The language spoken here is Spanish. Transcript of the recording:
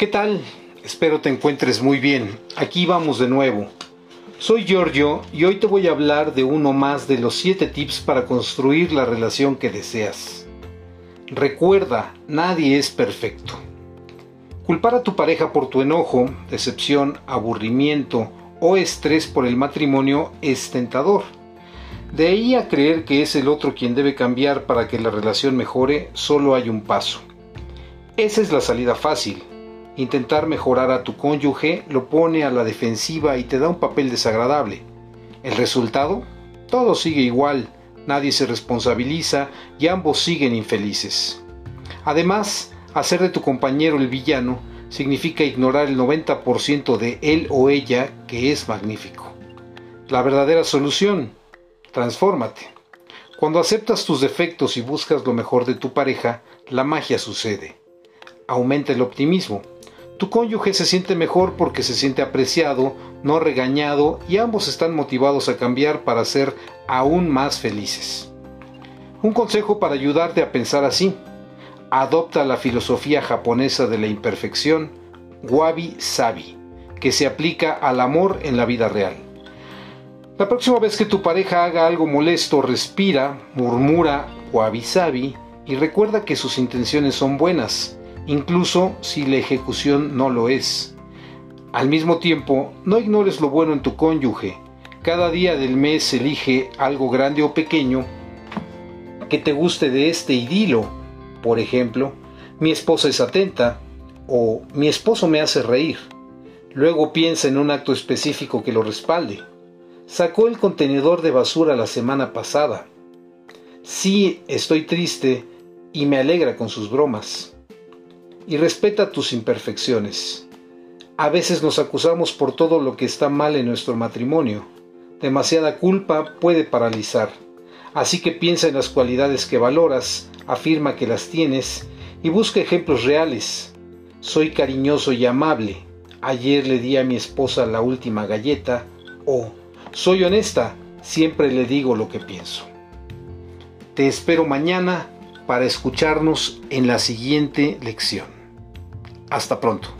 ¿Qué tal? Espero te encuentres muy bien. Aquí vamos de nuevo. Soy Giorgio y hoy te voy a hablar de uno más de los 7 tips para construir la relación que deseas. Recuerda, nadie es perfecto. Culpar a tu pareja por tu enojo, decepción, aburrimiento o estrés por el matrimonio es tentador. De ahí a creer que es el otro quien debe cambiar para que la relación mejore, solo hay un paso. Esa es la salida fácil, Intentar mejorar a tu cónyuge lo pone a la defensiva y te da un papel desagradable. El resultado? Todo sigue igual, nadie se responsabiliza y ambos siguen infelices. Además, hacer de tu compañero el villano significa ignorar el 90% de él o ella que es magnífico. La verdadera solución, transfórmate. Cuando aceptas tus defectos y buscas lo mejor de tu pareja, la magia sucede. Aumenta el optimismo, tu cónyuge se siente mejor porque se siente apreciado, no regañado y ambos están motivados a cambiar para ser aún más felices. Un consejo para ayudarte a pensar así. Adopta la filosofía japonesa de la imperfección, Wabi Sabi, que se aplica al amor en la vida real. La próxima vez que tu pareja haga algo molesto, respira, murmura Wabi Sabi y recuerda que sus intenciones son buenas incluso si la ejecución no lo es. Al mismo tiempo, no ignores lo bueno en tu cónyuge. Cada día del mes elige algo grande o pequeño que te guste de este idilo. Por ejemplo, mi esposa es atenta o mi esposo me hace reír. Luego piensa en un acto específico que lo respalde. Sacó el contenedor de basura la semana pasada. Sí, estoy triste y me alegra con sus bromas y respeta tus imperfecciones. A veces nos acusamos por todo lo que está mal en nuestro matrimonio. Demasiada culpa puede paralizar. Así que piensa en las cualidades que valoras, afirma que las tienes y busca ejemplos reales. Soy cariñoso y amable. Ayer le di a mi esposa la última galleta. O soy honesta, siempre le digo lo que pienso. Te espero mañana para escucharnos en la siguiente lección. Hasta pronto.